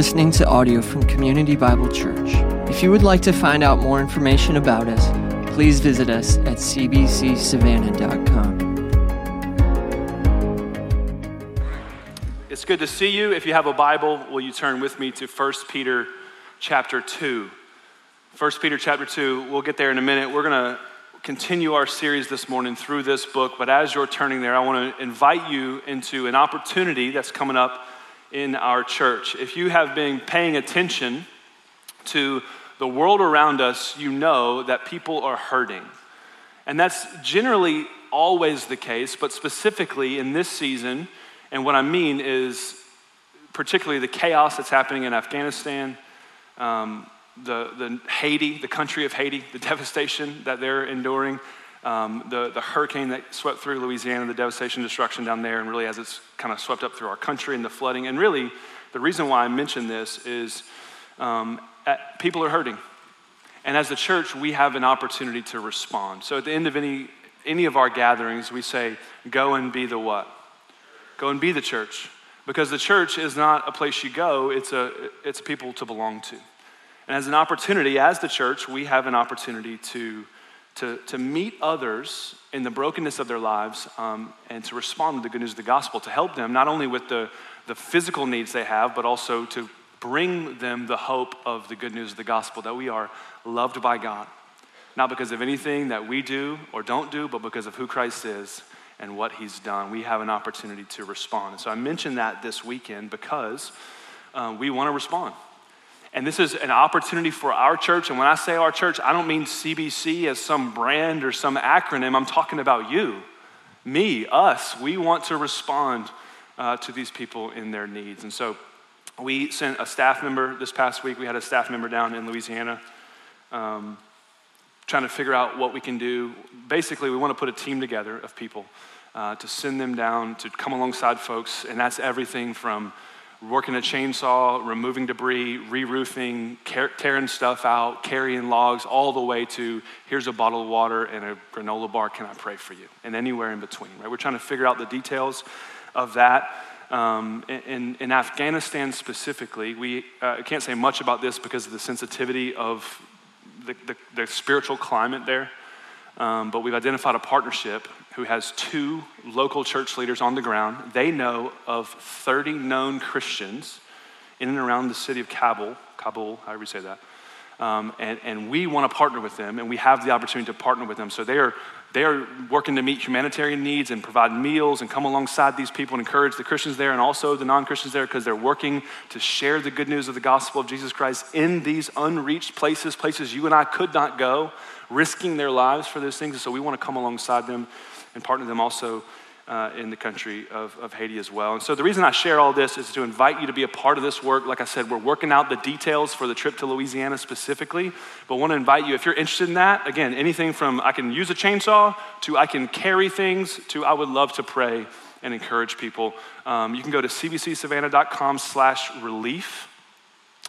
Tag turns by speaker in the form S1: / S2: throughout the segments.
S1: listening to audio from Community Bible Church. If you would like to find out more information about us, please visit us at cbcsavannah.com.
S2: It's good to see you. If you have a Bible, will you turn with me to 1 Peter chapter 2? 1 Peter chapter 2, we'll get there in a minute. We're going to continue our series this morning through this book, but as you're turning there, I want to invite you into an opportunity that's coming up in our church. If you have been paying attention to the world around us, you know that people are hurting. And that's generally always the case, but specifically in this season, and what I mean is particularly the chaos that's happening in Afghanistan, um, the, the Haiti, the country of Haiti, the devastation that they're enduring, um, the, the hurricane that swept through Louisiana, the devastation, destruction down there, and really as it's kind of swept up through our country and the flooding. And really, the reason why I mention this is um, at, people are hurting. And as a church, we have an opportunity to respond. So at the end of any, any of our gatherings, we say, go and be the what? Go and be the church. Because the church is not a place you go, it's a, it's a people to belong to. And as an opportunity, as the church, we have an opportunity to to, to meet others in the brokenness of their lives um, and to respond to the good news of the gospel, to help them not only with the, the physical needs they have, but also to bring them the hope of the good news of the gospel that we are loved by God. Not because of anything that we do or don't do, but because of who Christ is and what he's done. We have an opportunity to respond. And so I mentioned that this weekend because uh, we want to respond. And this is an opportunity for our church. And when I say our church, I don't mean CBC as some brand or some acronym. I'm talking about you, me, us. We want to respond uh, to these people in their needs. And so we sent a staff member this past week. We had a staff member down in Louisiana um, trying to figure out what we can do. Basically, we want to put a team together of people uh, to send them down to come alongside folks. And that's everything from working a chainsaw, removing debris, re roofing, tearing stuff out, carrying logs, all the way to here's a bottle of water and a granola bar. Can I pray for you? And anywhere in between, right? We're trying to figure out the details of that. Um, in, in, Afghanistan specifically, we uh, can't say much about this because of the sensitivity of the, the, the spiritual climate there. Um, but we've identified a partnership who has two local church leaders on the ground. They know of 30 known Christians in and around the city of Kabul, Kabul, however you say that. Um, and, and we want to partner with them, and we have the opportunity to partner with them. So they are, they are working to meet humanitarian needs and provide meals and come alongside these people and encourage the Christians there and also the non Christians there because they're working to share the good news of the gospel of Jesus Christ in these unreached places, places you and I could not go risking their lives for those things. And so we want to come alongside them and partner them also uh, in the country of, of Haiti as well. And so the reason I share all this is to invite you to be a part of this work. Like I said, we're working out the details for the trip to Louisiana specifically, but want to invite you, if you're interested in that, again, anything from I can use a chainsaw to I can carry things to I would love to pray and encourage people. Um, you can go to cbcsavannah.com slash relief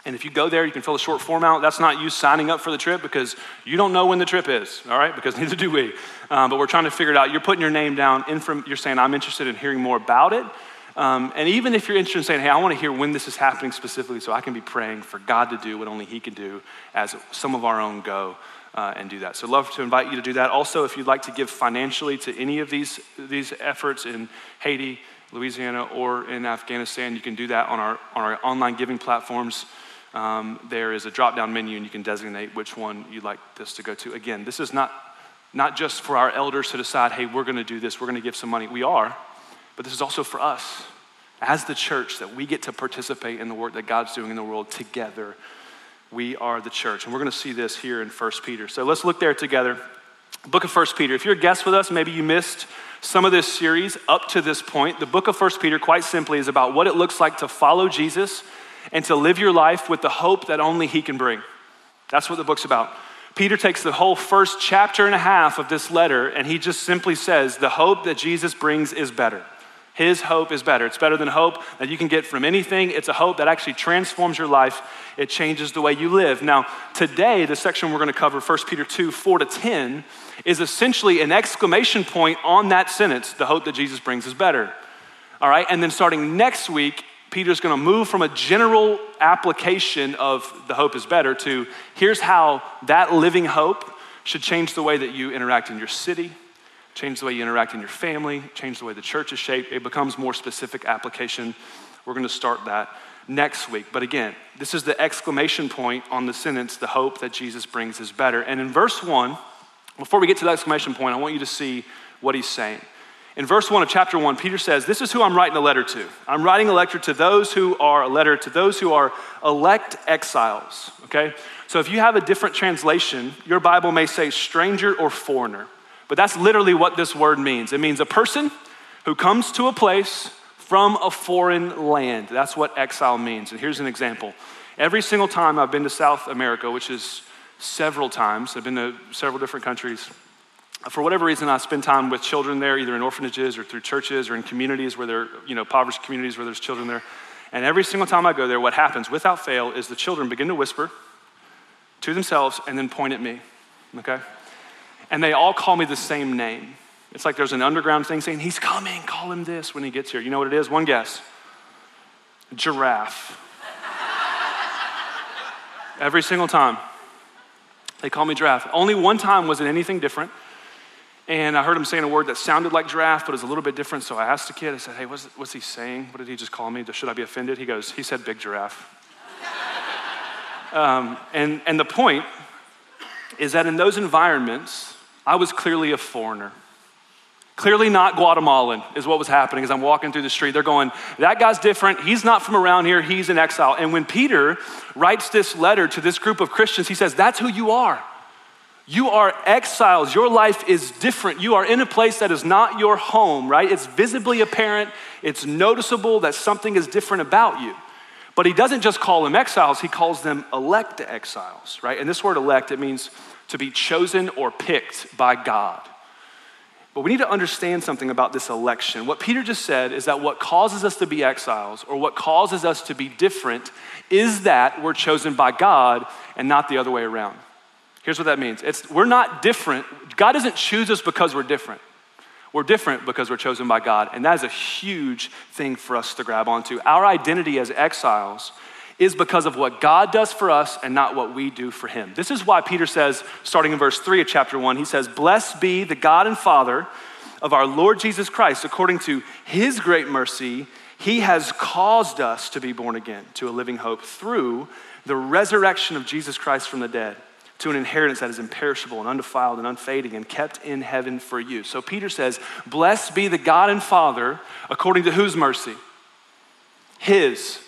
S2: and if you go there, you can fill a short form out. That's not you signing up for the trip because you don't know when the trip is, all right? Because neither do we. Um, but we're trying to figure it out. You're putting your name down. In from, you're saying, I'm interested in hearing more about it. Um, and even if you're interested in saying, hey, I want to hear when this is happening specifically so I can be praying for God to do what only He can do as some of our own go uh, and do that. So, love to invite you to do that. Also, if you'd like to give financially to any of these, these efforts in Haiti, Louisiana, or in Afghanistan, you can do that on our, on our online giving platforms um, there is a drop down menu and you can designate which one you'd like this to go to. Again, this is not, not just for our elders to decide, hey, we're going to do this, we're going to give some money. We are, but this is also for us as the church that we get to participate in the work that God's doing in the world together. We are the church. And we're going to see this here in 1 Peter. So let's look there together. Book of 1 Peter. If you're a guest with us, maybe you missed some of this series up to this point. The book of 1 Peter, quite simply, is about what it looks like to follow Jesus and to live your life with the hope that only He can bring. That's what the book's about. Peter takes the whole first chapter and a half of this letter and he just simply says, The hope that Jesus brings is better. His hope is better. It's better than hope that you can get from anything. It's a hope that actually transforms your life. It changes the way you live. Now, today, the section we're going to cover, 1 Peter 2 4 to 10, is essentially an exclamation point on that sentence the hope that Jesus brings is better. All right, and then starting next week, Peter's going to move from a general application of the hope is better to here's how that living hope should change the way that you interact in your city, change the way you interact in your family, change the way the church is shaped. It becomes more specific application. We're going to start that next week. But again, this is the exclamation point on the sentence the hope that Jesus brings is better. And in verse 1, before we get to the exclamation point, I want you to see what he's saying. In verse 1 of chapter 1, Peter says, This is who I'm writing a letter to. I'm writing a letter to those who are a letter to those who are elect exiles. Okay? So if you have a different translation, your Bible may say stranger or foreigner. But that's literally what this word means. It means a person who comes to a place from a foreign land. That's what exile means. And here's an example. Every single time I've been to South America, which is several times, I've been to several different countries. For whatever reason, I spend time with children there, either in orphanages or through churches or in communities where they're, you know, impoverished communities where there's children there. And every single time I go there, what happens without fail is the children begin to whisper to themselves and then point at me, okay? and they all call me the same name. It's like there's an underground thing saying, He's coming, call him this when he gets here. You know what it is? One guess giraffe. Every single time. They call me giraffe. Only one time was it anything different. And I heard him saying a word that sounded like giraffe, but it was a little bit different. So I asked the kid, I said, Hey, what's, what's he saying? What did he just call me? Should I be offended? He goes, He said big giraffe. um, and, and the point is that in those environments, I was clearly a foreigner. Clearly not Guatemalan is what was happening as I'm walking through the street. They're going, that guy's different. He's not from around here. He's in exile. And when Peter writes this letter to this group of Christians, he says, That's who you are. You are exiles. Your life is different. You are in a place that is not your home, right? It's visibly apparent. It's noticeable that something is different about you. But he doesn't just call them exiles, he calls them elect exiles, right? And this word elect, it means to be chosen or picked by God. But we need to understand something about this election. What Peter just said is that what causes us to be exiles or what causes us to be different is that we're chosen by God and not the other way around. Here's what that means it's, we're not different. God doesn't choose us because we're different. We're different because we're chosen by God. And that is a huge thing for us to grab onto. Our identity as exiles is because of what God does for us and not what we do for him. This is why Peter says, starting in verse 3 of chapter 1, he says, Blessed be the God and Father of our Lord Jesus Christ, according to his great mercy, he has caused us to be born again to a living hope through the resurrection of Jesus Christ from the dead to an inheritance that is imperishable and undefiled and unfading and kept in heaven for you. So Peter says, Blessed be the God and Father according to whose mercy? His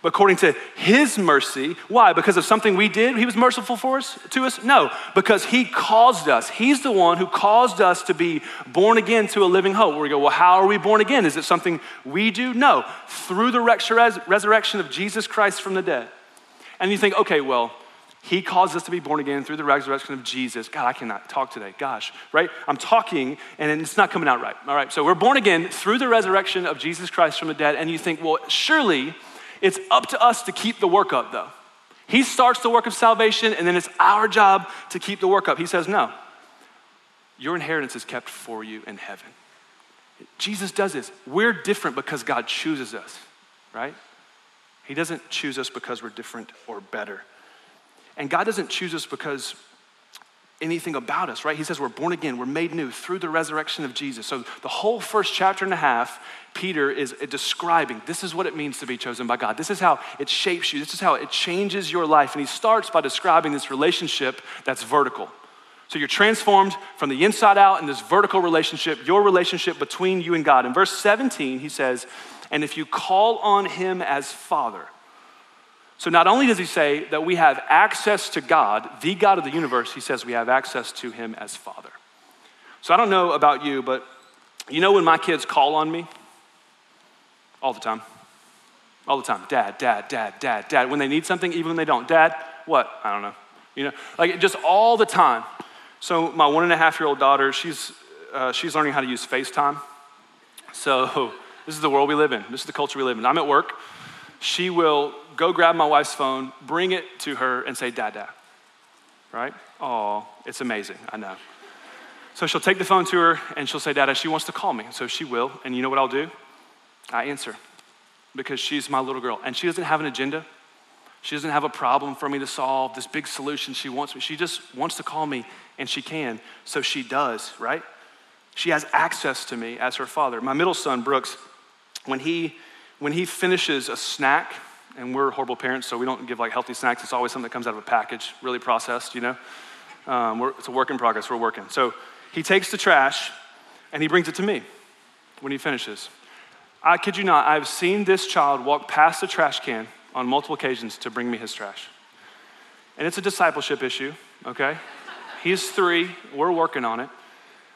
S2: but according to his mercy. Why? Because of something we did, he was merciful for us to us? No, because he caused us. He's the one who caused us to be born again to a living hope. Where we go, well, how are we born again? Is it something we do? No, through the resurrection of Jesus Christ from the dead. And you think, okay, well, he caused us to be born again through the resurrection of Jesus. God, I cannot talk today. Gosh, right? I'm talking and it's not coming out right. All right, so we're born again through the resurrection of Jesus Christ from the dead. And you think, well, surely it's up to us to keep the work up, though. He starts the work of salvation, and then it's our job to keep the work up. He says, No, your inheritance is kept for you in heaven. Jesus does this. We're different because God chooses us, right? He doesn't choose us because we're different or better. And God doesn't choose us because anything about us, right? He says we're born again, we're made new through the resurrection of Jesus. So the whole first chapter and a half, Peter is describing this is what it means to be chosen by God. This is how it shapes you, this is how it changes your life. And he starts by describing this relationship that's vertical. So you're transformed from the inside out in this vertical relationship, your relationship between you and God. In verse 17, he says, And if you call on him as Father, so not only does he say that we have access to God, the God of the universe, he says we have access to him as Father. So I don't know about you, but you know when my kids call on me? All the time. All the time. Dad, dad, dad, dad, dad. When they need something, even when they don't. Dad, what? I don't know. You know, like just all the time. So my one and a half year old daughter, she's, uh, she's learning how to use FaceTime. So this is the world we live in. This is the culture we live in. I'm at work. She will go grab my wife's phone, bring it to her, and say, Dad, Dad. Right? Oh, it's amazing. I know. So she'll take the phone to her and she'll say, Dada, she wants to call me. So she will. And you know what I'll do? I answer. because she's my little girl. And she doesn't have an agenda. She doesn't have a problem for me to solve, this big solution she wants me. She just wants to call me and she can. So she does, right? She has access to me as her father. My middle son, Brooks, when he when he finishes a snack, and we're horrible parents, so we don't give like healthy snacks. It's always something that comes out of a package, really processed, you know. Um, it's a work in progress. We're working. So he takes the trash and he brings it to me when he finishes. I kid you not, I've seen this child walk past the trash can on multiple occasions to bring me his trash. And it's a discipleship issue, okay? He's three, we're working on it.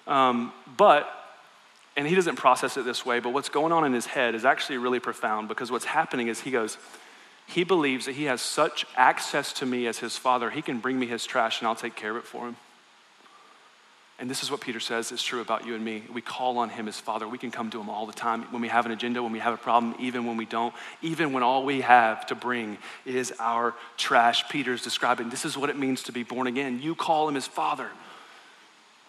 S2: Um, but, and he doesn't process it this way, but what's going on in his head is actually really profound because what's happening is he goes, he believes that he has such access to me as his father, he can bring me his trash and I'll take care of it for him. And this is what Peter says is true about you and me. We call on him as Father. We can come to him all the time when we have an agenda, when we have a problem, even when we don't, even when all we have to bring is our trash. Peter's describing this is what it means to be born again. You call him as Father.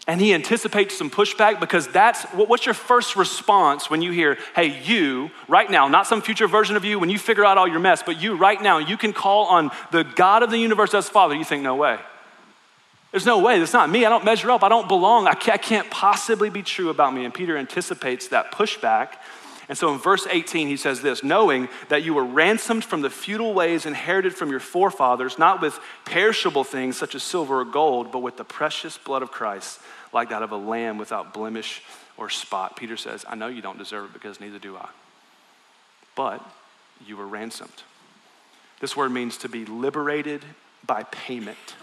S2: And he anticipates some pushback because that's what's your first response when you hear, hey, you, right now, not some future version of you when you figure out all your mess, but you right now, you can call on the God of the universe as Father. You think, no way. There's no way. That's not me. I don't measure up. I don't belong. I can't, I can't possibly be true about me. And Peter anticipates that pushback. And so in verse 18, he says this knowing that you were ransomed from the futile ways inherited from your forefathers, not with perishable things such as silver or gold, but with the precious blood of Christ, like that of a lamb without blemish or spot. Peter says, I know you don't deserve it because neither do I. But you were ransomed. This word means to be liberated by payment.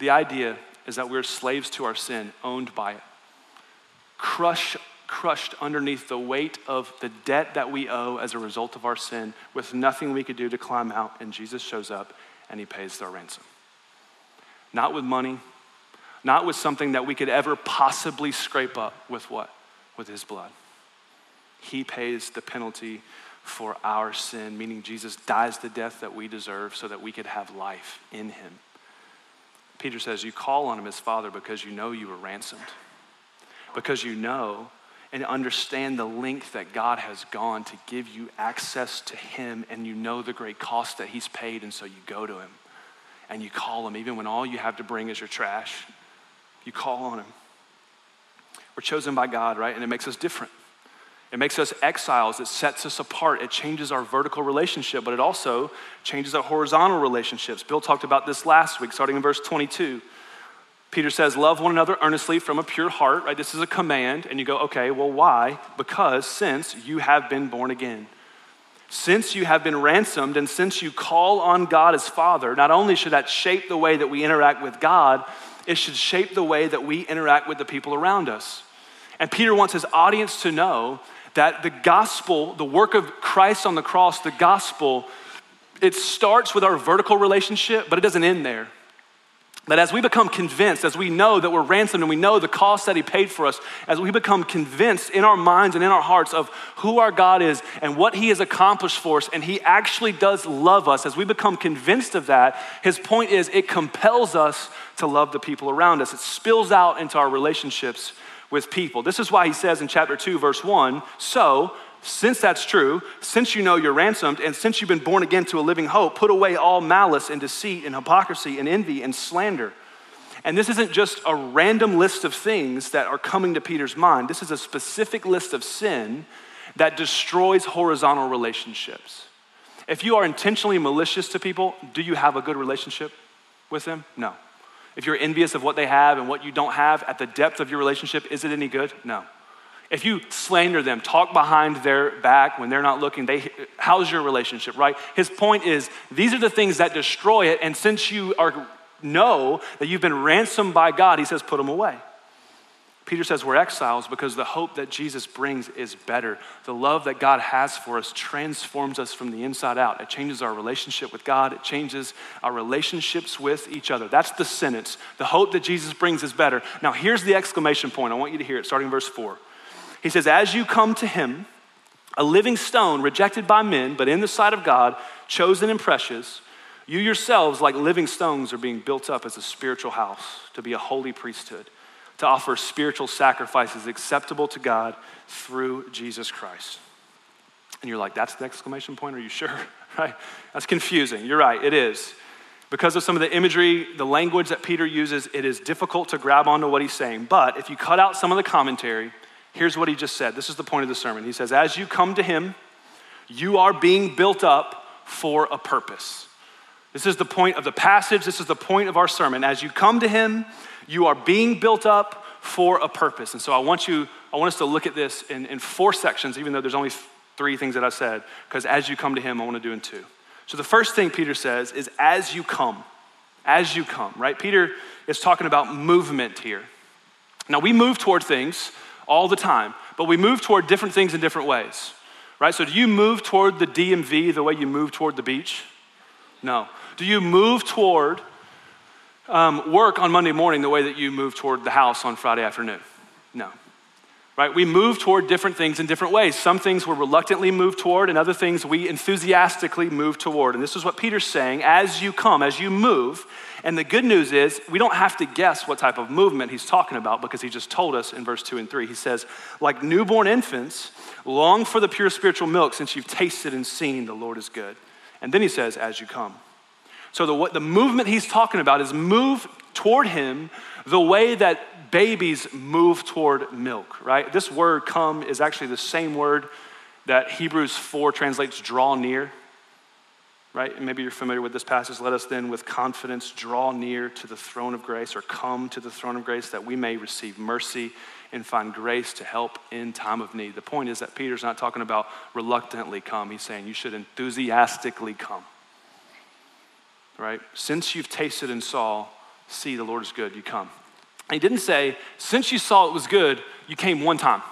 S2: The idea is that we're slaves to our sin, owned by it, Crush, crushed underneath the weight of the debt that we owe as a result of our sin, with nothing we could do to climb out. And Jesus shows up and he pays their ransom. Not with money, not with something that we could ever possibly scrape up with what? With his blood. He pays the penalty for our sin, meaning Jesus dies the death that we deserve so that we could have life in him. Peter says, You call on him as Father because you know you were ransomed, because you know and understand the length that God has gone to give you access to him, and you know the great cost that he's paid, and so you go to him and you call him, even when all you have to bring is your trash. You call on him. We're chosen by God, right? And it makes us different. It makes us exiles. It sets us apart. It changes our vertical relationship, but it also changes our horizontal relationships. Bill talked about this last week, starting in verse 22. Peter says, Love one another earnestly from a pure heart, right? This is a command. And you go, okay, well, why? Because since you have been born again. Since you have been ransomed and since you call on God as Father, not only should that shape the way that we interact with God, it should shape the way that we interact with the people around us. And Peter wants his audience to know that the gospel, the work of Christ on the cross, the gospel, it starts with our vertical relationship, but it doesn't end there. That as we become convinced, as we know that we're ransomed and we know the cost that He paid for us, as we become convinced in our minds and in our hearts of who our God is and what He has accomplished for us, and He actually does love us, as we become convinced of that, His point is it compels us to love the people around us. It spills out into our relationships with people. This is why he says in chapter 2, verse 1 So, since that's true, since you know you're ransomed, and since you've been born again to a living hope, put away all malice and deceit and hypocrisy and envy and slander. And this isn't just a random list of things that are coming to Peter's mind. This is a specific list of sin that destroys horizontal relationships. If you are intentionally malicious to people, do you have a good relationship with them? No. If you're envious of what they have and what you don't have at the depth of your relationship, is it any good? No. If you slander them, talk behind their back when they're not looking, they, how's your relationship, right? His point is these are the things that destroy it. And since you are, know that you've been ransomed by God, he says, put them away. Peter says we're exiles because the hope that Jesus brings is better. The love that God has for us transforms us from the inside out. It changes our relationship with God, it changes our relationships with each other. That's the sentence. The hope that Jesus brings is better. Now, here's the exclamation point. I want you to hear it starting verse 4. He says, As you come to him, a living stone rejected by men, but in the sight of God, chosen and precious, you yourselves, like living stones, are being built up as a spiritual house to be a holy priesthood to offer spiritual sacrifices acceptable to God through Jesus Christ. And you're like, that's the exclamation point? Are you sure? right? That's confusing. You're right, it is. Because of some of the imagery, the language that Peter uses, it is difficult to grab onto what he's saying. But if you cut out some of the commentary, here's what he just said. This is the point of the sermon. He says, As you come to him, you are being built up for a purpose. This is the point of the passage. This is the point of our sermon. As you come to him, you are being built up for a purpose. And so I want you, I want us to look at this in, in four sections, even though there's only three things that I said, because as you come to him, I want to do in two. So the first thing Peter says is as you come, as you come, right? Peter is talking about movement here. Now we move toward things all the time, but we move toward different things in different ways, right? So do you move toward the DMV the way you move toward the beach? No. Do you move toward um, work on Monday morning the way that you move toward the house on Friday afternoon? No right? We move toward different things in different ways. Some things we're reluctantly move toward, and other things we enthusiastically move toward. And this is what Peter's saying as you come, as you move. And the good news is, we don't have to guess what type of movement he's talking about because he just told us in verse 2 and 3. He says, like newborn infants, long for the pure spiritual milk since you've tasted and seen the Lord is good. And then he says, as you come. So the, what, the movement he's talking about is move toward him the way that babies move toward milk, right? This word come is actually the same word that Hebrews 4 translates draw near, right? maybe you're familiar with this passage. Let us then with confidence draw near to the throne of grace or come to the throne of grace that we may receive mercy and find grace to help in time of need. The point is that Peter's not talking about reluctantly come, he's saying you should enthusiastically come. Right? Since you've tasted and saw, see the Lord is good, you come. He didn't say, since you saw it was good, you came one time.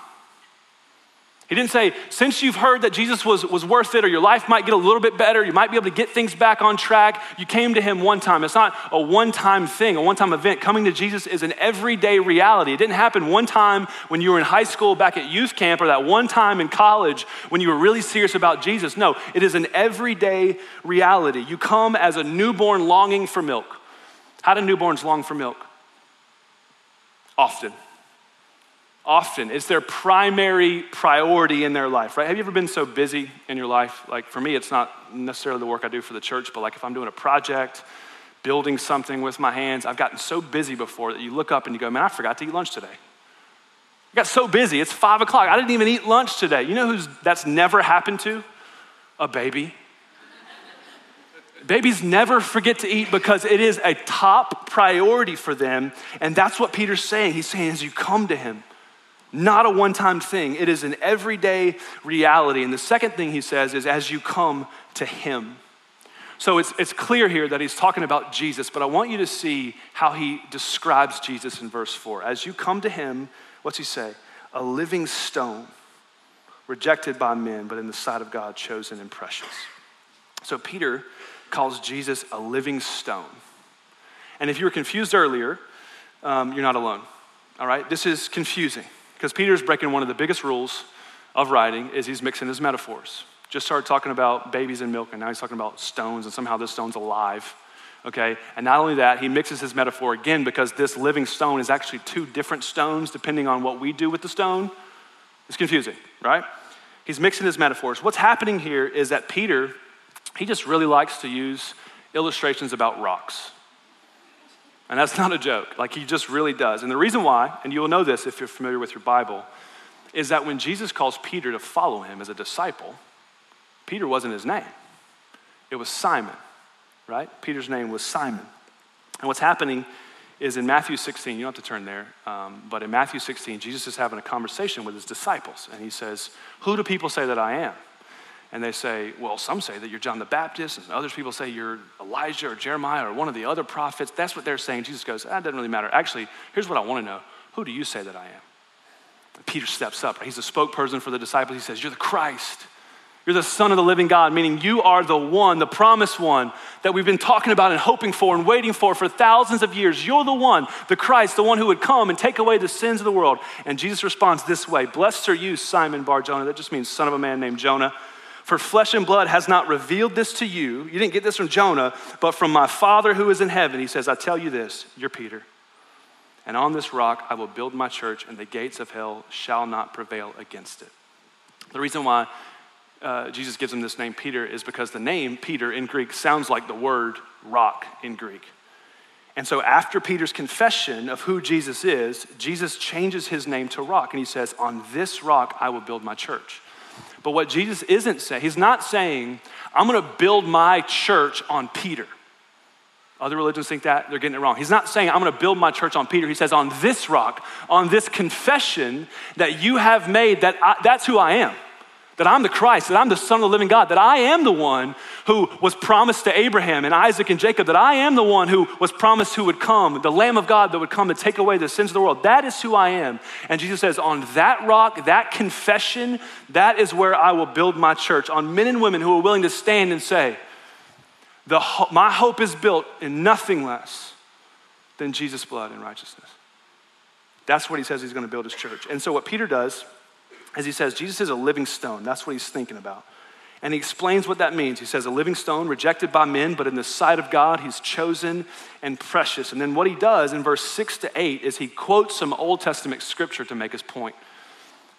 S2: He didn't say, since you've heard that Jesus was, was worth it or your life might get a little bit better, you might be able to get things back on track, you came to him one time. It's not a one time thing, a one time event. Coming to Jesus is an everyday reality. It didn't happen one time when you were in high school back at youth camp or that one time in college when you were really serious about Jesus. No, it is an everyday reality. You come as a newborn longing for milk. How do newborns long for milk? Often. Often. It's their primary priority in their life, right? Have you ever been so busy in your life? Like for me, it's not necessarily the work I do for the church, but like if I'm doing a project, building something with my hands, I've gotten so busy before that you look up and you go, man, I forgot to eat lunch today. I got so busy. It's five o'clock. I didn't even eat lunch today. You know who's that's never happened to? A baby. Babies never forget to eat because it is a top priority for them. And that's what Peter's saying. He's saying, as you come to him, not a one time thing, it is an everyday reality. And the second thing he says is, as you come to him. So it's, it's clear here that he's talking about Jesus, but I want you to see how he describes Jesus in verse 4. As you come to him, what's he say? A living stone, rejected by men, but in the sight of God, chosen and precious. So Peter calls Jesus a living stone. And if you were confused earlier, um, you're not alone. All right? This is confusing because Peter's breaking one of the biggest rules of writing is he's mixing his metaphors. Just started talking about babies and milk, and now he's talking about stones, and somehow this stone's alive. Okay? And not only that, he mixes his metaphor again because this living stone is actually two different stones depending on what we do with the stone. It's confusing, right? He's mixing his metaphors. What's happening here is that Peter he just really likes to use illustrations about rocks. And that's not a joke. Like, he just really does. And the reason why, and you'll know this if you're familiar with your Bible, is that when Jesus calls Peter to follow him as a disciple, Peter wasn't his name, it was Simon, right? Peter's name was Simon. And what's happening is in Matthew 16, you don't have to turn there, um, but in Matthew 16, Jesus is having a conversation with his disciples, and he says, Who do people say that I am? And they say, well, some say that you're John the Baptist, and others people say you're Elijah or Jeremiah or one of the other prophets. That's what they're saying. Jesus goes, ah, that doesn't really matter. Actually, here's what I want to know Who do you say that I am? Peter steps up. He's a spokesperson for the disciples. He says, You're the Christ. You're the Son of the living God, meaning you are the one, the promised one that we've been talking about and hoping for and waiting for for thousands of years. You're the one, the Christ, the one who would come and take away the sins of the world. And Jesus responds this way Blessed are you, Simon Bar Jonah. That just means son of a man named Jonah. For flesh and blood has not revealed this to you. You didn't get this from Jonah, but from my Father who is in heaven. He says, I tell you this, you're Peter. And on this rock I will build my church, and the gates of hell shall not prevail against it. The reason why uh, Jesus gives him this name Peter is because the name Peter in Greek sounds like the word rock in Greek. And so, after Peter's confession of who Jesus is, Jesus changes his name to rock and he says, On this rock I will build my church. But what Jesus isn't saying, he's not saying, I'm gonna build my church on Peter. Other religions think that, they're getting it wrong. He's not saying, I'm gonna build my church on Peter. He says, On this rock, on this confession that you have made, that I, that's who I am that I'm the Christ, that I'm the Son of the living God, that I am the one who was promised to Abraham and Isaac and Jacob, that I am the one who was promised who would come, the Lamb of God that would come to take away the sins of the world. That is who I am. And Jesus says, On that rock, that confession, that is where I will build my church, on men and women who are willing to stand and say, the, My hope is built in nothing less than Jesus' blood and righteousness. That's what he says he's going to build his church. And so, what Peter does as he says, Jesus is a living stone. That's what he's thinking about. And he explains what that means. He says, a living stone rejected by men, but in the sight of God, he's chosen and precious. And then what he does in verse six to eight is he quotes some Old Testament scripture to make his point.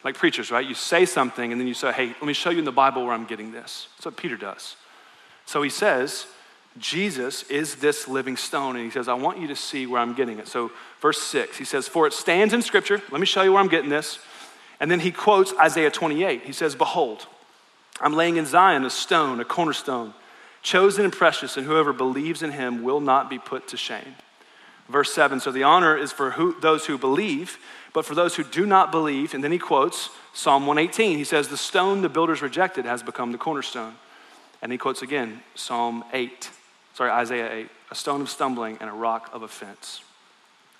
S2: Like preachers, right? You say something and then you say, hey, let me show you in the Bible where I'm getting this. That's what Peter does. So he says, Jesus is this living stone. And he says, I want you to see where I'm getting it. So, verse six, he says, For it stands in scripture. Let me show you where I'm getting this. And then he quotes Isaiah 28. He says, Behold, I'm laying in Zion a stone, a cornerstone, chosen and precious, and whoever believes in him will not be put to shame. Verse 7 So the honor is for who, those who believe, but for those who do not believe, and then he quotes Psalm 118. He says, The stone the builders rejected has become the cornerstone. And he quotes again Psalm 8, sorry, Isaiah 8, a stone of stumbling and a rock of offense.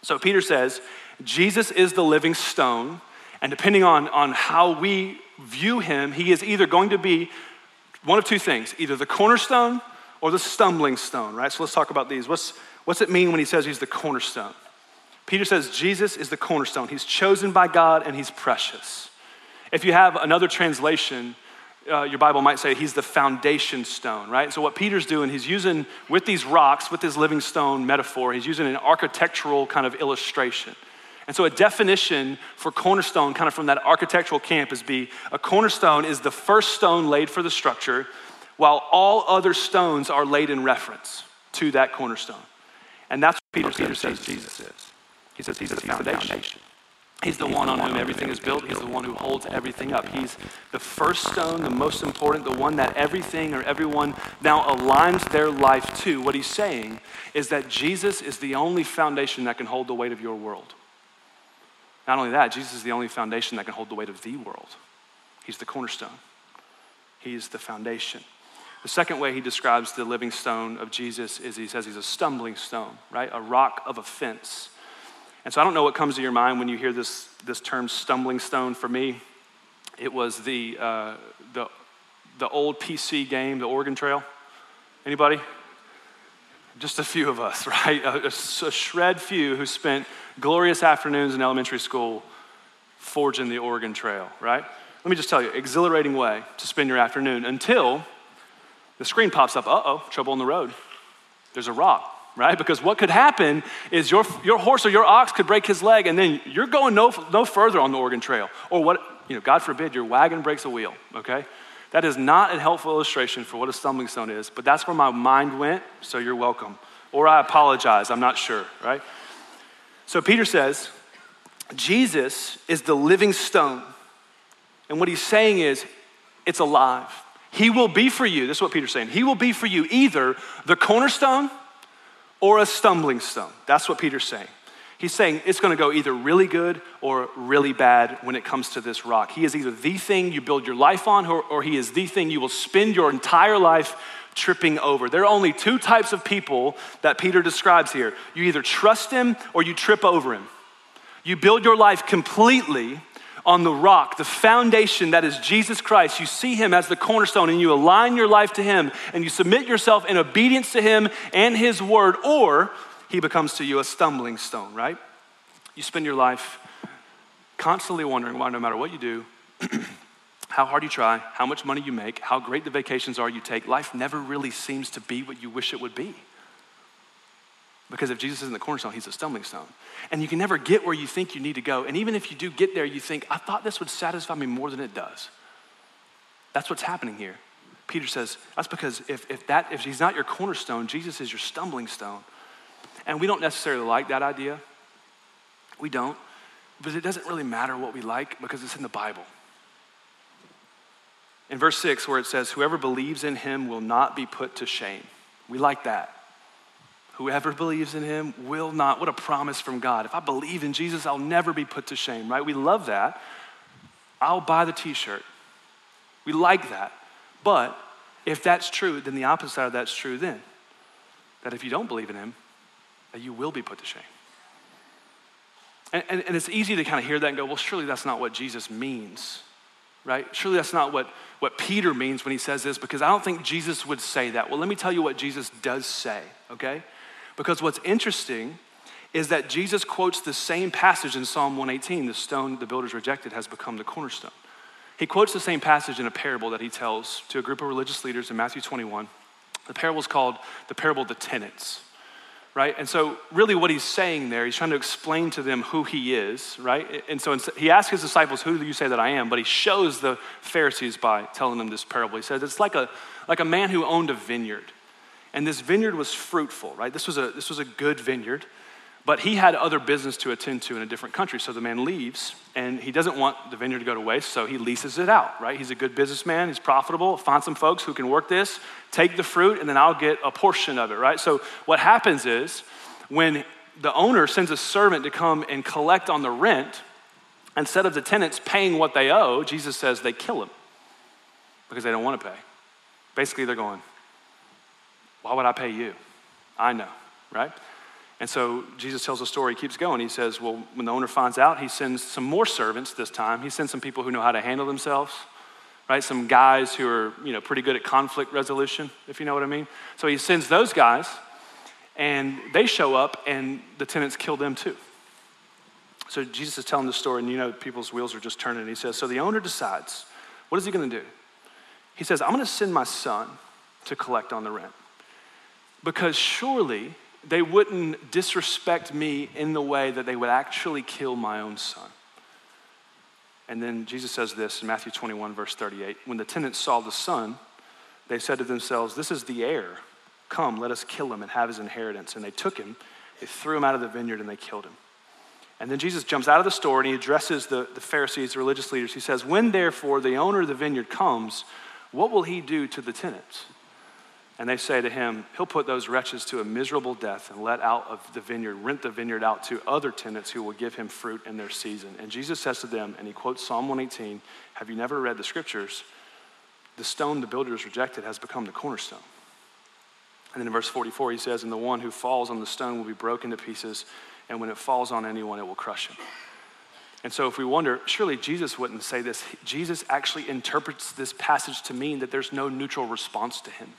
S2: So Peter says, Jesus is the living stone and depending on, on how we view him, he is either going to be one of two things either the cornerstone or the stumbling stone, right? So let's talk about these. What's, what's it mean when he says he's the cornerstone? Peter says Jesus is the cornerstone. He's chosen by God and he's precious. If you have another translation, uh, your Bible might say he's the foundation stone, right? So, what Peter's doing, he's using with these rocks, with his living stone metaphor, he's using an architectural kind of illustration. And so, a definition for cornerstone, kind of from that architectural camp, is be a cornerstone is the first stone laid for the structure, while all other stones are laid in reference to that cornerstone. And that's what Peter, Peter says Jesus is. He says he's the foundation. He's the one on whom everything is built. He's the one who holds everything up. He's the first stone, the most important, the one that everything or everyone now aligns their life to. What he's saying is that Jesus is the only foundation that can hold the weight of your world. Not only that, Jesus is the only foundation that can hold the weight of the world. He's the cornerstone, He's the foundation. The second way he describes the living stone of Jesus is he says he's a stumbling stone, right? A rock of offense. And so I don't know what comes to your mind when you hear this, this term stumbling stone. For me, it was the, uh, the, the old PC game, the Oregon Trail. Anybody? Just a few of us, right? A, a, a shred few who spent glorious afternoons in elementary school forging the Oregon Trail, right? Let me just tell you, exhilarating way to spend your afternoon until the screen pops up. Uh oh, trouble on the road. There's a rock, right? Because what could happen is your, your horse or your ox could break his leg, and then you're going no, no further on the Oregon Trail. Or what, you know, God forbid, your wagon breaks a wheel, okay? That is not a helpful illustration for what a stumbling stone is, but that's where my mind went, so you're welcome. Or I apologize, I'm not sure, right? So Peter says, Jesus is the living stone. And what he's saying is, it's alive. He will be for you, this is what Peter's saying. He will be for you either the cornerstone or a stumbling stone. That's what Peter's saying. He's saying it's to go either really good or really bad when it comes to this rock. He is either the thing you build your life on, or, or, he is the thing you will spend your entire life tripping over. There are only two types of people that Peter describes here you either trust him or you trip over him. You build your life completely on the rock, the foundation that is Jesus Christ. You see him as the cornerstone and you align your life to him and you submit yourself in obedience to him and his word, or he becomes to you a stumbling stone, right? You spend your life constantly wondering why, no matter what you do, how hard you try, how much money you make, how great the vacations are you take, life never really seems to be what you wish it would be. Because if Jesus isn't the cornerstone, he's a stumbling stone. And you can never get where you think you need to go. And even if you do get there, you think, I thought this would satisfy me more than it does. That's what's happening here. Peter says, that's because if, if, that, if he's not your cornerstone, Jesus is your stumbling stone. And we don't necessarily like that idea. We don't. But it doesn't really matter what we like because it's in the Bible. In verse 6, where it says, Whoever believes in him will not be put to shame. We like that. Whoever believes in him will not. What a promise from God. If I believe in Jesus, I'll never be put to shame, right? We love that. I'll buy the t shirt. We like that. But if that's true, then the opposite of that's true then. That if you don't believe in him, that you will be put to shame. And, and, and it's easy to kind of hear that and go, well, surely that's not what Jesus means, right? Surely that's not what, what Peter means when he says this, because I don't think Jesus would say that. Well, let me tell you what Jesus does say, okay? Because what's interesting is that Jesus quotes the same passage in Psalm 118 the stone the builders rejected has become the cornerstone. He quotes the same passage in a parable that he tells to a group of religious leaders in Matthew 21. The parable is called the parable of the tenants, right? And so, really, what he's saying there, he's trying to explain to them who he is, right? And so, he asks his disciples, Who do you say that I am? But he shows the Pharisees by telling them this parable. He says, It's like a, like a man who owned a vineyard. And this vineyard was fruitful, right? This was a, this was a good vineyard. But he had other business to attend to in a different country. So the man leaves, and he doesn't want the vineyard to go to waste, so he leases it out, right? He's a good businessman, he's profitable. Find some folks who can work this, take the fruit, and then I'll get a portion of it, right? So what happens is when the owner sends a servant to come and collect on the rent, instead of the tenants paying what they owe, Jesus says they kill him because they don't want to pay. Basically, they're going, Why would I pay you? I know, right? And so Jesus tells a story, he keeps going. He says, Well, when the owner finds out, he sends some more servants this time. He sends some people who know how to handle themselves, right? Some guys who are, you know, pretty good at conflict resolution, if you know what I mean. So he sends those guys, and they show up, and the tenants kill them too. So Jesus is telling the story, and you know, people's wheels are just turning. He says, So the owner decides, what is he going to do? He says, I'm going to send my son to collect on the rent. Because surely they wouldn't disrespect me in the way that they would actually kill my own son. And then Jesus says this in Matthew 21, verse 38 When the tenants saw the son, they said to themselves, This is the heir. Come, let us kill him and have his inheritance. And they took him, they threw him out of the vineyard, and they killed him. And then Jesus jumps out of the store and he addresses the, the Pharisees, the religious leaders. He says, When therefore the owner of the vineyard comes, what will he do to the tenants? And they say to him, He'll put those wretches to a miserable death and let out of the vineyard, rent the vineyard out to other tenants who will give him fruit in their season. And Jesus says to them, and he quotes Psalm 118 Have you never read the scriptures? The stone the builders rejected has become the cornerstone. And then in verse 44, he says, And the one who falls on the stone will be broken to pieces, and when it falls on anyone, it will crush him. And so, if we wonder, surely Jesus wouldn't say this. Jesus actually interprets this passage to mean that there's no neutral response to him.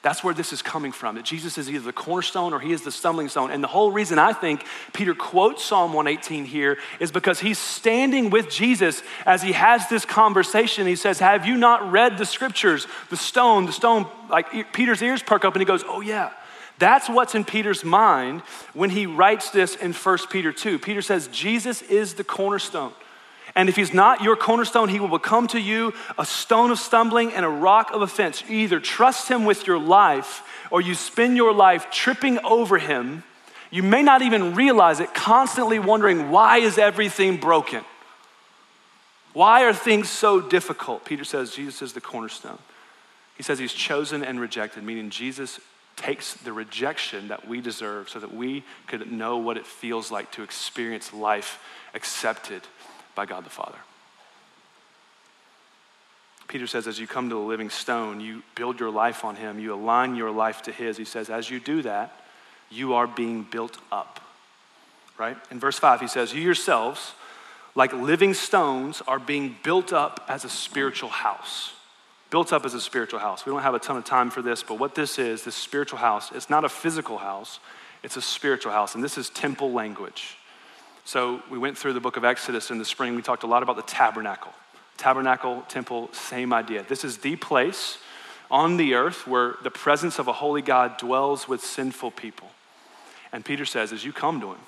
S2: That's where this is coming from. That Jesus is either the cornerstone or he is the stumbling stone. And the whole reason I think Peter quotes Psalm 118 here is because he's standing with Jesus as he has this conversation. He says, Have you not read the scriptures? The stone, the stone, like Peter's ears perk up and he goes, Oh, yeah. That's what's in Peter's mind when he writes this in 1 Peter 2. Peter says, Jesus is the cornerstone. And if he's not your cornerstone, he will become to you a stone of stumbling and a rock of offense. You either trust him with your life or you spend your life tripping over him. You may not even realize it, constantly wondering, why is everything broken? Why are things so difficult? Peter says Jesus is the cornerstone. He says he's chosen and rejected, meaning Jesus takes the rejection that we deserve so that we could know what it feels like to experience life accepted by God the Father. Peter says, as you come to the living stone, you build your life on him, you align your life to his. He says, as you do that, you are being built up. Right? In verse 5, he says, You yourselves, like living stones, are being built up as a spiritual house. Built up as a spiritual house. We don't have a ton of time for this, but what this is, this spiritual house, it's not a physical house, it's a spiritual house. And this is temple language. So we went through the book of Exodus in the spring. We talked a lot about the tabernacle. Tabernacle, temple, same idea. This is the place on the earth where the presence of a holy God dwells with sinful people. And Peter says, as you come to him,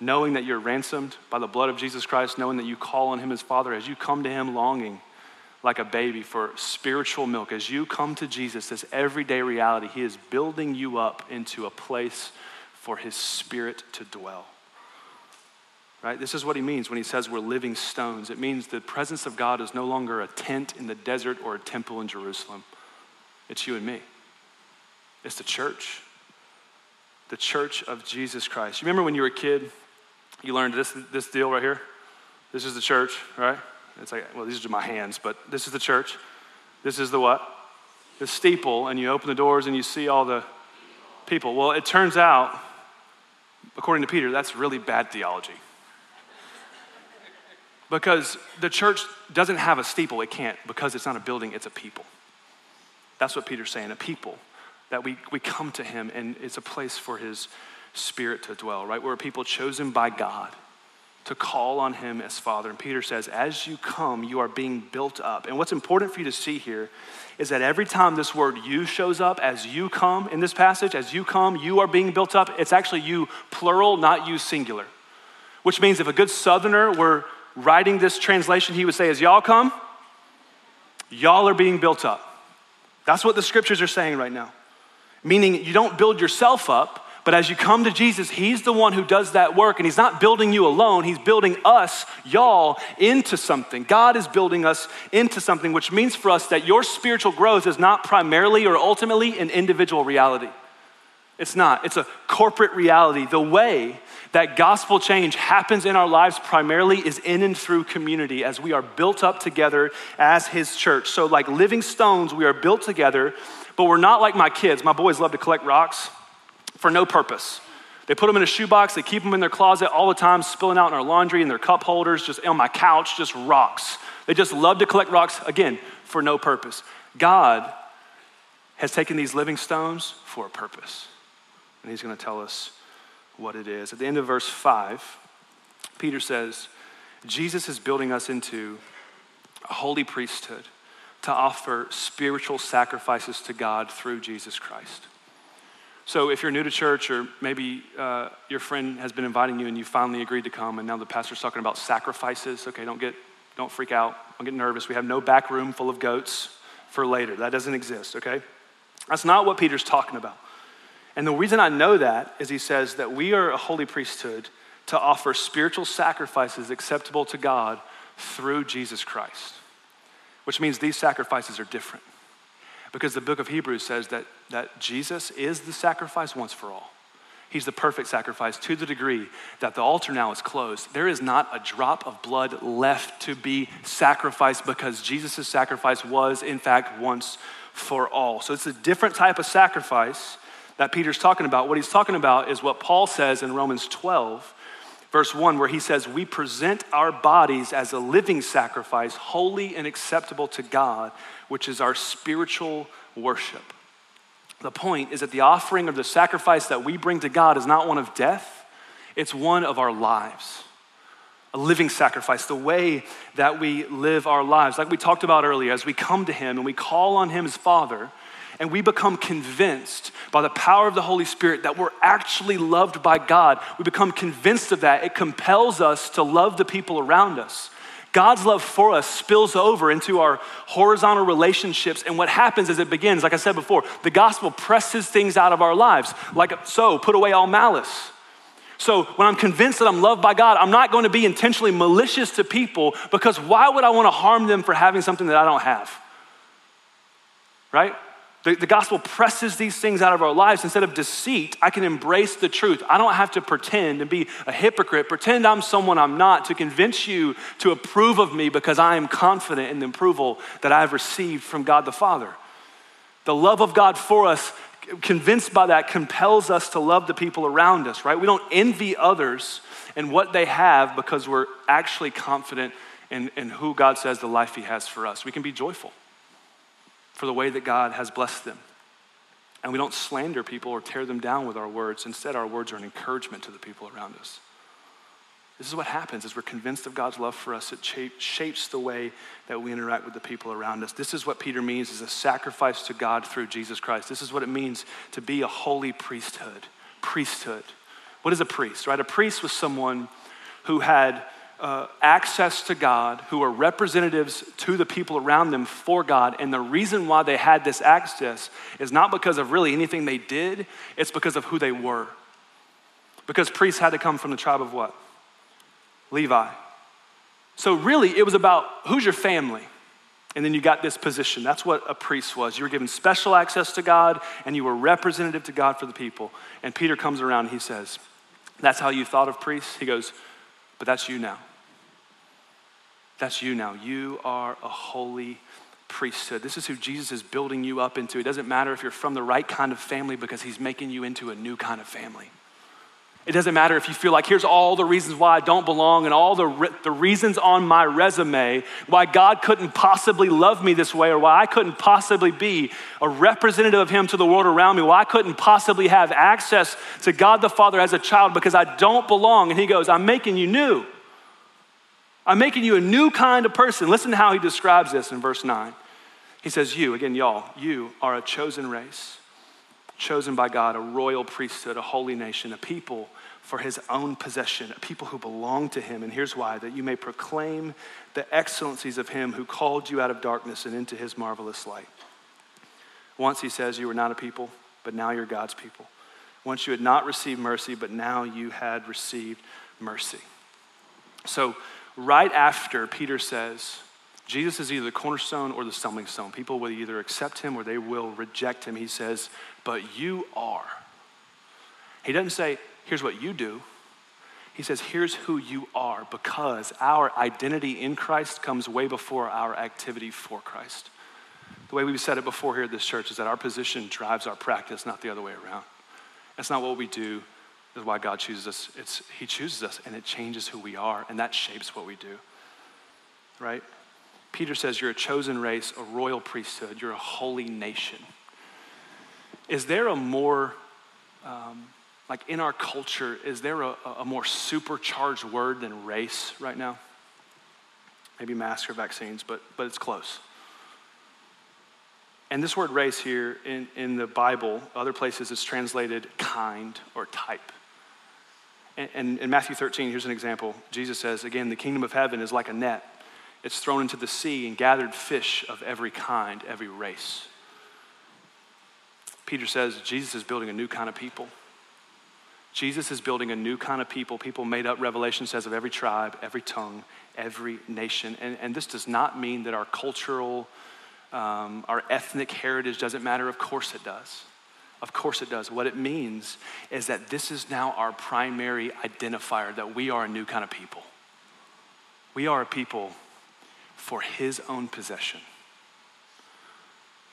S2: knowing that you're ransomed by the blood of Jesus Christ, knowing that you call on him as Father, as you come to him longing, like a baby for spiritual milk. As you come to Jesus, this everyday reality, He is building you up into a place for His Spirit to dwell. Right? This is what He means when He says we're living stones. It means the presence of God is no longer a tent in the desert or a temple in Jerusalem. It's you and me, it's the church. The church of Jesus Christ. You remember when you were a kid, you learned this, this deal right here? This is the church, right? It's like, well, these are my hands, but this is the church. This is the what? The steeple, and you open the doors and you see all the people. Well, it turns out, according to Peter, that's really bad theology. Because the church doesn't have a steeple, it can't, because it's not a building, it's a people. That's what Peter's saying, a people. That we, we come to him and it's a place for his spirit to dwell, right? We're a people chosen by God to call on him as Father. And Peter says, as you come, you are being built up. And what's important for you to see here is that every time this word you shows up, as you come in this passage, as you come, you are being built up. It's actually you plural, not you singular. Which means if a good southerner were writing this translation, he would say, as y'all come, y'all are being built up. That's what the scriptures are saying right now. Meaning you don't build yourself up, but as you come to Jesus, He's the one who does that work, and He's not building you alone. He's building us, y'all, into something. God is building us into something, which means for us that your spiritual growth is not primarily or ultimately an individual reality. It's not, it's a corporate reality. The way that gospel change happens in our lives primarily is in and through community as we are built up together as His church. So, like living stones, we are built together, but we're not like my kids. My boys love to collect rocks for no purpose. They put them in a shoebox, they keep them in their closet all the time, spilling out in our laundry and their cup holders, just on my couch, just rocks. They just love to collect rocks, again, for no purpose. God has taken these living stones for a purpose, and He's going to tell us what it is. At the end of verse 5, Peter says, Jesus is building us into a holy priesthood to offer spiritual sacrifices to God through Jesus Christ. So if you're new to church, or maybe uh, your friend has been inviting you and you finally agreed to come, and now the pastor's talking about sacrifices, okay, don't get, don't freak out, don't get nervous. We have no back room full of goats for later. That doesn't exist, okay? That's not what Peter's talking about. And the reason I know that is he says that we are a holy priesthood to offer spiritual sacrifices acceptable to God through Jesus Christ, which means these sacrifices are different. Because the book of Hebrews says that, that Jesus is the sacrifice once for all. He's the perfect sacrifice to the degree that the altar now is closed. There is not a drop of blood left to be sacrificed because Jesus' sacrifice was, in fact, once for all. So it's a different type of sacrifice that Peter's talking about. What he's talking about is what Paul says in Romans 12, verse 1, where he says, We present our bodies as a living sacrifice, holy and acceptable to God, which is our spiritual worship. The point is that the offering of the sacrifice that we bring to God is not one of death, it's one of our lives. A living sacrifice, the way that we live our lives. Like we talked about earlier, as we come to Him and we call on Him as Father, and we become convinced by the power of the Holy Spirit that we're actually loved by God, we become convinced of that. It compels us to love the people around us. God's love for us spills over into our horizontal relationships. And what happens is it begins, like I said before, the gospel presses things out of our lives. Like so, put away all malice. So when I'm convinced that I'm loved by God, I'm not going to be intentionally malicious to people because why would I want to harm them for having something that I don't have? Right? The, the, gospel presses these things out of our lives. Instead of deceit, I can embrace the truth. I don't have to pretend and be a hypocrite, pretend I'm someone I'm not to convince you to approve of me because I am confident in the approval that I have received from God the Father. The love of God for us, convinced by that, compels us to love the people around us, right? We don't envy others and what they have because we're actually confident in, in who God says the life He has for us. We can be joyful for the way that God has blessed them. And we don't slander people or tear them down with our words. Instead, our words are an encouragement to the people around us. This is what happens as we're convinced of God's love for us. It shapes the way that we interact with the people around us. This is what Peter means as a sacrifice to God through Jesus Christ. This is what it means to be a holy priesthood. Priesthood. What is a priest, right? A priest was someone who had uh, access to God, who were representatives to the people around them for God. And the reason why they had this access is not because of really anything they did, it's because of who they were. Because priests had to come from the tribe of what? Levi. So, really, it was about who's your family? And then you got this position. That's what a priest was. You were given special access to God and you were representative to God for the people. And Peter comes around and he says, That's how you thought of priests? He goes, But that's you now. That's you now. You are a holy priesthood. This is who Jesus is building you up into. It doesn't matter if you're from the right kind of family because he's making you into a new kind of family. It doesn't matter if you feel like here's all the reasons why I don't belong and all the, re- the reasons on my resume why God couldn't possibly love me this way or why I couldn't possibly be a representative of Him to the world around me, why I couldn't possibly have access to God the Father as a child because I don't belong. And He goes, I'm making you new. I'm making you a new kind of person. Listen to how He describes this in verse 9. He says, You, again, y'all, you are a chosen race, chosen by God, a royal priesthood, a holy nation, a people for his own possession, a people who belong to him. And here's why that you may proclaim the excellencies of him who called you out of darkness and into his marvelous light. Once he says, You were not a people, but now you're God's people. Once you had not received mercy, but now you had received mercy. So, right after Peter says, Jesus is either the cornerstone or the stumbling stone. People will either accept him or they will reject him. He says, But you are. He doesn't say, here's what you do. He says, here's who you are because our identity in Christ comes way before our activity for Christ. The way we've said it before here at this church is that our position drives our practice, not the other way around. That's not what we do. That's why God chooses us. It's He chooses us and it changes who we are, and that shapes what we do. Right? Peter says, You're a chosen race, a royal priesthood, you're a holy nation. Is there a more um, like in our culture, is there a, a more supercharged word than race right now? Maybe mask or vaccines, but, but it's close. And this word race here in, in the Bible, other places it's translated kind or type. And, in Matthew 13, here's an example. Jesus says, again, the kingdom of heaven is like a net. It's thrown into the sea and gathered fish of every kind, every race. Peter says Jesus is building a new kind of people. Jesus is building a new kind of people, people made up, Revelation says, of every tribe, every tongue, every nation. And, and this does not mean that our cultural, um, our ethnic heritage doesn't matter. Of course it does. Of course it does. What it means is that this is now our primary identifier that we are a new kind of people. We are a people for his own possession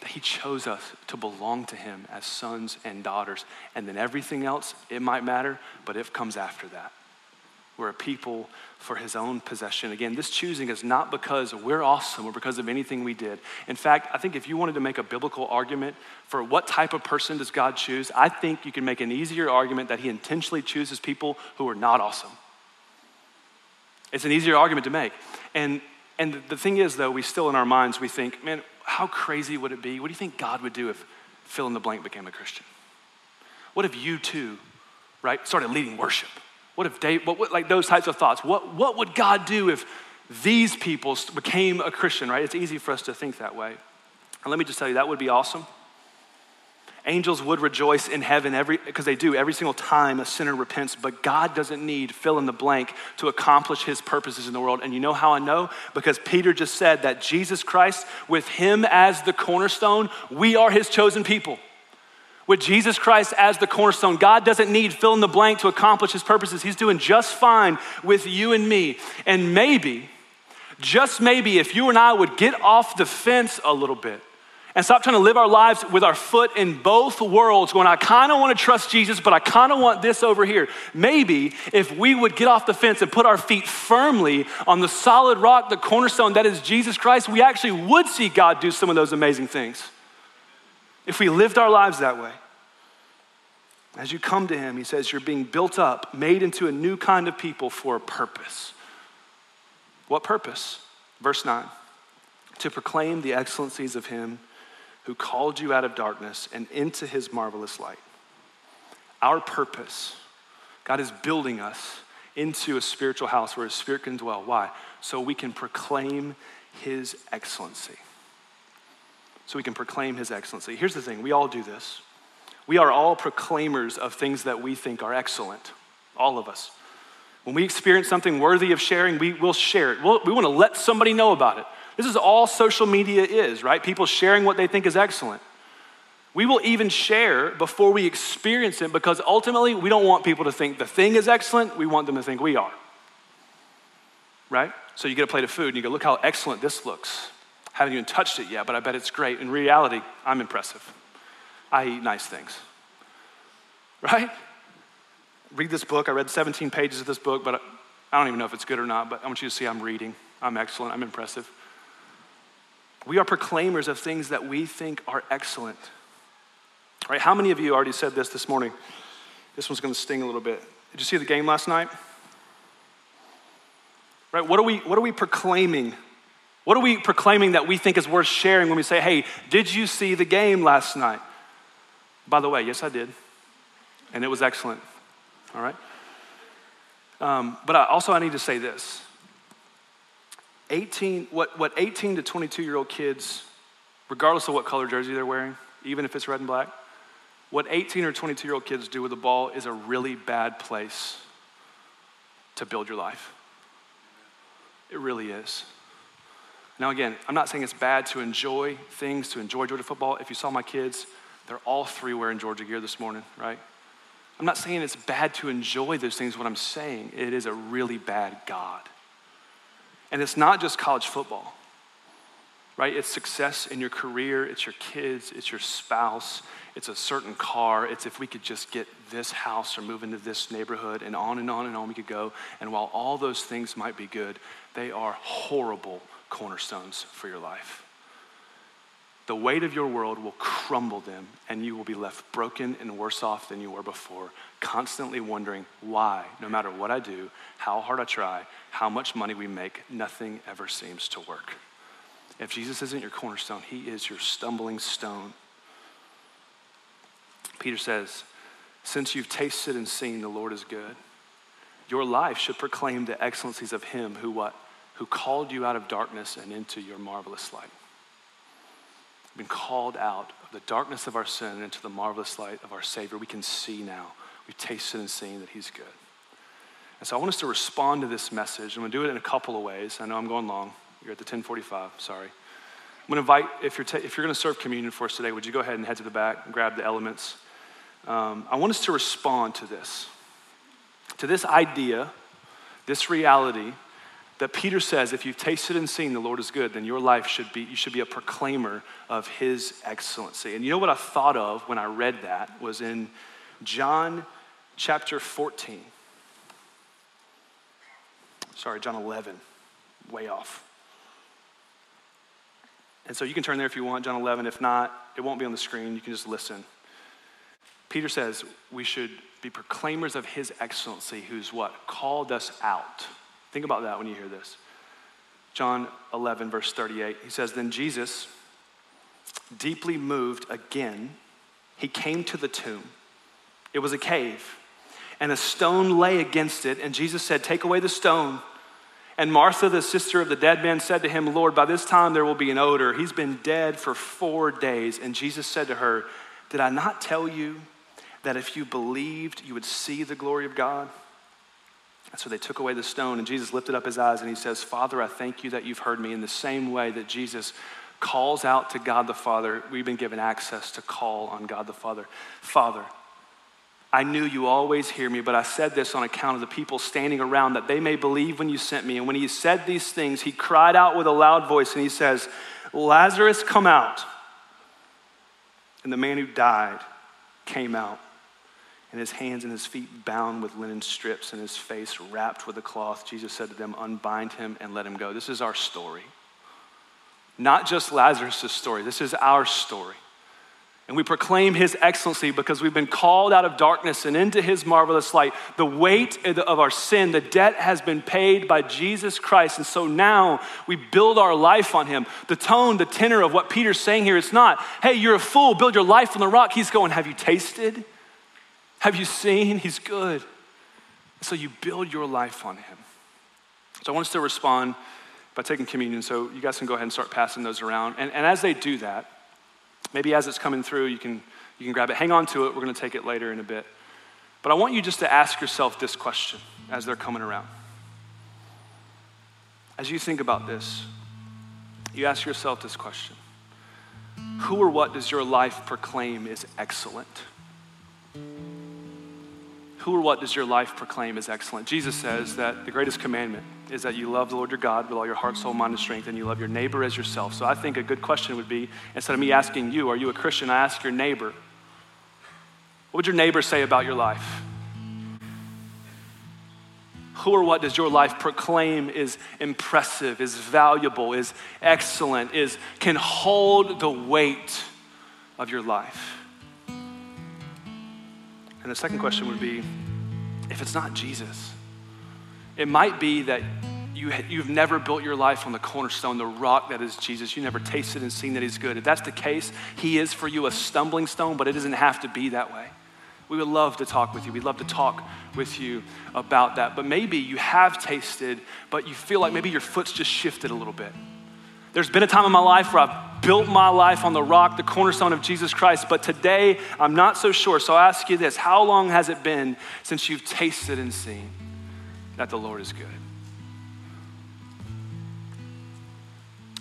S2: that He chose us to belong to Him as sons and daughters. And then everything else, it might matter, but it comes after that. We're a people for His own possession. Again, this choosing is not because we're awesome or because of anything we did. In fact, I think if you wanted to make a biblical argument for what type of person does God choose, I think you can make an easier argument that He intentionally chooses people who are not awesome. It's an easier argument to make. And and the thing is, though, we still in our minds, we think, man, how crazy would it be? What do you think God would do if fill in the blank became a Christian? What if you too, right, started leading worship? What if Dave, what, what, like those types of thoughts? What, what would God do if these people became a Christian, right? It's easy for us to think that way. And let me just tell you, that would be awesome. Angels would rejoice in heaven every because they do every single time a sinner repents, but God doesn't need fill in the blank to accomplish his purposes in the world. And you know how I know? Because Peter just said that Jesus Christ, with him as the cornerstone, we are his chosen people. With Jesus Christ as the cornerstone, God doesn't need fill in the blank to accomplish his purposes. He's doing just fine with you and me. And maybe, just maybe, if you and I would get off the fence a little bit and stop trying to live our lives with our foot in both worlds, going, I kind of want to trust Jesus, but I kind of want this over here. Maybe if we would get off the fence and put our feet firmly on the solid rock, the cornerstone that is Jesus Christ, we actually would see God do some of those amazing things. If we lived our lives that way. As you come to Him, He says, You're being built up, made into a new kind of people for a purpose. What purpose? Verse 9 to proclaim the excellencies of Him who called you out of darkness and into his marvelous light. Our purpose, God is building us into a spiritual house where his spirit can dwell. Why? So we can proclaim his excellency. So we can proclaim his excellency. Here's the thing we all do this. We are all proclaimers of things that we think are excellent, all of us. When we experience something worthy of sharing, we will share it. We'll, we want to let somebody know about it. This is all social media is, right? People sharing what they think is excellent. We will even share before we experience it because ultimately we don't want people to think the thing is excellent. We want them to think we are. Right? So you get a plate of food and you go, look how excellent this looks. Haven't even touched it yet, but I bet it's great. In reality, I'm impressive. I eat nice things. Right? read this book. I read 17 pages of this book, but I don't even know if it's good or not, but I want you to see I'm reading. I'm excellent. I'm impressive. We are proclaimers of things that we think are excellent. Right? How many of you already said this this morning? This one's going to sting a little bit. Did you see the game last night? Right? What are we what are we proclaiming? What are we proclaiming that we think is worth sharing when we say, "Hey, did you see the game last night?" By the way, yes I did. And it was excellent all right? Um, but I, also, I need to say this 18, what, what 18 to 22 year old kids, regardless of what color jersey they're wearing, even if it's red and black, what 18 or 22 year old kids do with the ball is a really bad place to build your life. It really is. Now, again, I'm not saying it's bad to enjoy things, to enjoy Georgia football. If you saw my kids, they're all three wearing Georgia gear this morning, right? I'm not saying it's bad to enjoy those things. What I'm saying, it is a really bad God. And it's not just college football, right? It's success in your career, it's your kids, it's your spouse, it's a certain car, it's if we could just get this house or move into this neighborhood, and on and on and on we could go. And while all those things might be good, they are horrible cornerstones for your life. The weight of your world will crumble them, and you will be left broken and worse off than you were before, constantly wondering why, no matter what I do, how hard I try, how much money we make, nothing ever seems to work. If Jesus isn't your cornerstone, he is your stumbling stone. Peter says, Since you've tasted and seen the Lord is good, your life should proclaim the excellencies of him who what? Who called you out of darkness and into your marvelous light We've been called out of the darkness of our sin into the marvelous light of our Savior, we can see now. We've tasted and seen that He's good. And so I want us to respond to this message. I'm going to do it in a couple of ways. I know I'm going long. You're at the 1045, sorry. I'm going to invite, if you're, ta- if you're going to serve communion for us today, would you go ahead and head to the back and grab the elements? Um, I want us to respond to this, to this idea, this reality that Peter says if you've tasted and seen the Lord is good, then your life should be, you should be a proclaimer of his excellency. And you know what I thought of when I read that was in John chapter 14. Sorry, John 11, way off. And so you can turn there if you want, John 11. If not, it won't be on the screen. You can just listen. Peter says we should be proclaimers of his excellency, who's what? Called us out Think about that when you hear this. John 11, verse 38, he says, Then Jesus, deeply moved again, he came to the tomb. It was a cave, and a stone lay against it. And Jesus said, Take away the stone. And Martha, the sister of the dead man, said to him, Lord, by this time there will be an odor. He's been dead for four days. And Jesus said to her, Did I not tell you that if you believed, you would see the glory of God? And so they took away the stone, and Jesus lifted up his eyes and he says, Father, I thank you that you've heard me. In the same way that Jesus calls out to God the Father, we've been given access to call on God the Father. Father, I knew you always hear me, but I said this on account of the people standing around that they may believe when you sent me. And when he said these things, he cried out with a loud voice and he says, Lazarus, come out. And the man who died came out and his hands and his feet bound with linen strips and his face wrapped with a cloth, Jesus said to them, Unbind him and let him go. This is our story. Not just Lazarus' story, this is our story. And we proclaim his excellency because we've been called out of darkness and into his marvelous light. The weight of our sin, the debt has been paid by Jesus Christ. And so now we build our life on him. The tone, the tenor of what Peter's saying here, it's not, hey, you're a fool, build your life on the rock. He's going, have you tasted? Have you seen? He's good. So you build your life on him. So I want us to respond by taking communion. So you guys can go ahead and start passing those around. And, and as they do that, maybe as it's coming through, you can, you can grab it. Hang on to it. We're going to take it later in a bit. But I want you just to ask yourself this question as they're coming around. As you think about this, you ask yourself this question Who or what does your life proclaim is excellent? Who or what does your life proclaim is excellent? Jesus says that the greatest commandment is that you love the Lord your God with all your heart, soul, mind, and strength, and you love your neighbor as yourself. So I think a good question would be instead of me asking you, Are you a Christian? I ask your neighbor, What would your neighbor say about your life? Who or what does your life proclaim is impressive, is valuable, is excellent, is can hold the weight of your life? And the second question would be if it's not Jesus, it might be that you, you've never built your life on the cornerstone, the rock that is Jesus. You never tasted and seen that He's good. If that's the case, He is for you a stumbling stone, but it doesn't have to be that way. We would love to talk with you. We'd love to talk with you about that. But maybe you have tasted, but you feel like maybe your foot's just shifted a little bit. There's been a time in my life where I've built my life on the rock, the cornerstone of Jesus Christ, but today I'm not so sure. So I ask you this How long has it been since you've tasted and seen that the Lord is good?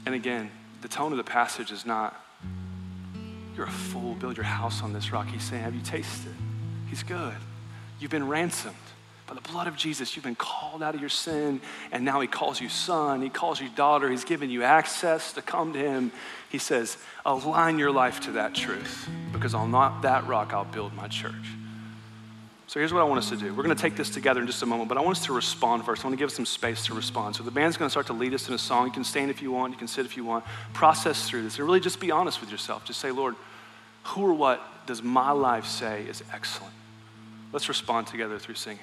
S2: And again, the tone of the passage is not, you're a fool, build your house on this rock. He's saying, Have you tasted? He's good. You've been ransomed. By the blood of Jesus, you've been called out of your sin, and now He calls you son, He calls you daughter, He's given you access to come to Him. He says, Align your life to that truth, because on that rock I'll build my church. So here's what I want us to do. We're going to take this together in just a moment, but I want us to respond first. I want to give us some space to respond. So the band's going to start to lead us in a song. You can stand if you want, you can sit if you want. Process through this and really just be honest with yourself. Just say, Lord, who or what does my life say is excellent? Let's respond together through singing.